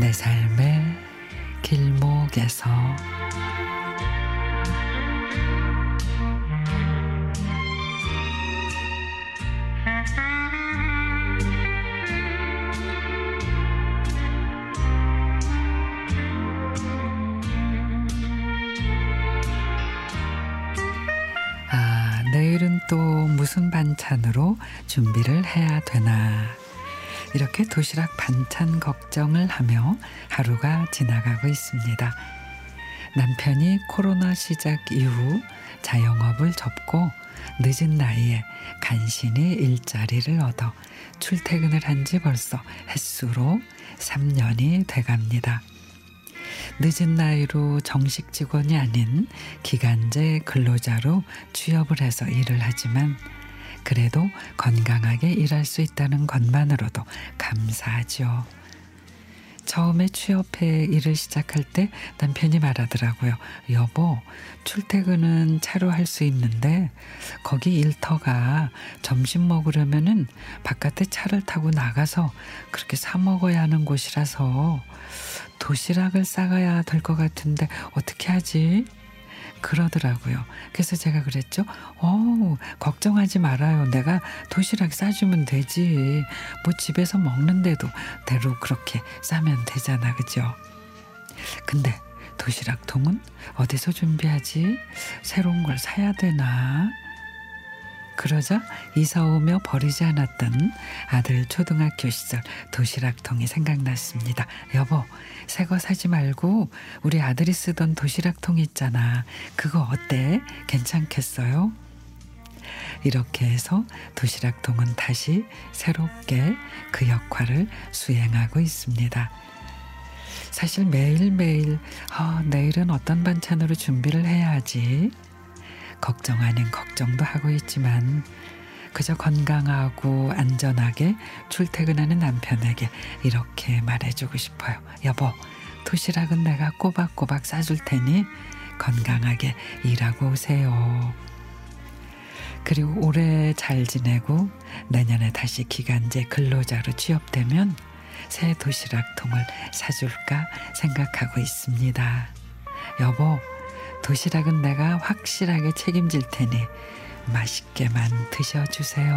내 삶의 길목에서. 아, 내일은 또 무슨 반찬으로 준비를 해야 되나? 이렇게 도시락 반찬 걱정을 하며 하루가 지나가고 있습니다. 남편이 코로나 시작 이후 자영업을 접고 늦은 나이에 간신히 일자리를 얻어 출퇴근을 한 지 벌써 햇수로 3년이 돼갑니다. 늦은 나이로 정식 직원이 아닌 기간제 근로자로 취업을 해서 일을 하지만 그래도 건강하게 일할 수 있다는 것만으로도 감사하죠. 처음에 취업해 일을 시작할 때 남편이 말하더라고요. 여보, 출퇴근은 차로 할 수 있는데 거기 일터가 점심 먹으려면은 바깥에 차를 타고 나가서 그렇게 사 먹어야 하는 곳이라서 도시락을 싸가야 될 것 같은데 어떻게 하지? 그러더라고요. 그래서 제가 그랬죠. 어, 걱정하지 말아요. 내가 도시락 싸주면 되지. 뭐 집에서 먹는데도 대로 그렇게 싸면 되잖아. 그죠? 근데 도시락 통은 어디서 준비하지? 새로운 걸 사야 되나? 그러자 이사 오며 버리지 않았던 아들 초등학교 시절 도시락통이 생각났습니다. 여보, 새 거 사지 말고 우리 아들이 쓰던 도시락통 있잖아. 그거 어때? 괜찮겠어요? 이렇게 해서 도시락통은 다시 새롭게 그 역할을 수행하고 있습니다. 사실 매일매일 아, 내일은 어떤 반찬으로 준비를 해야 하지? 걱정 아닌 걱정도 하고 있지만 그저 건강하고 안전하게 출퇴근하는 남편에게 이렇게 말해주고 싶어요. 여보, 도시락은 내가 꼬박꼬박 싸줄 테니 건강하게 일하고 오세요. 그리고 올해 잘 지내고 내년에 다시 기간제 근로자로 취업되면 새 도시락 통을 사줄까 생각하고 있습니다. 여보, 도시락은 내가 확실하게 책임질 테니 맛있게만 드셔주세요.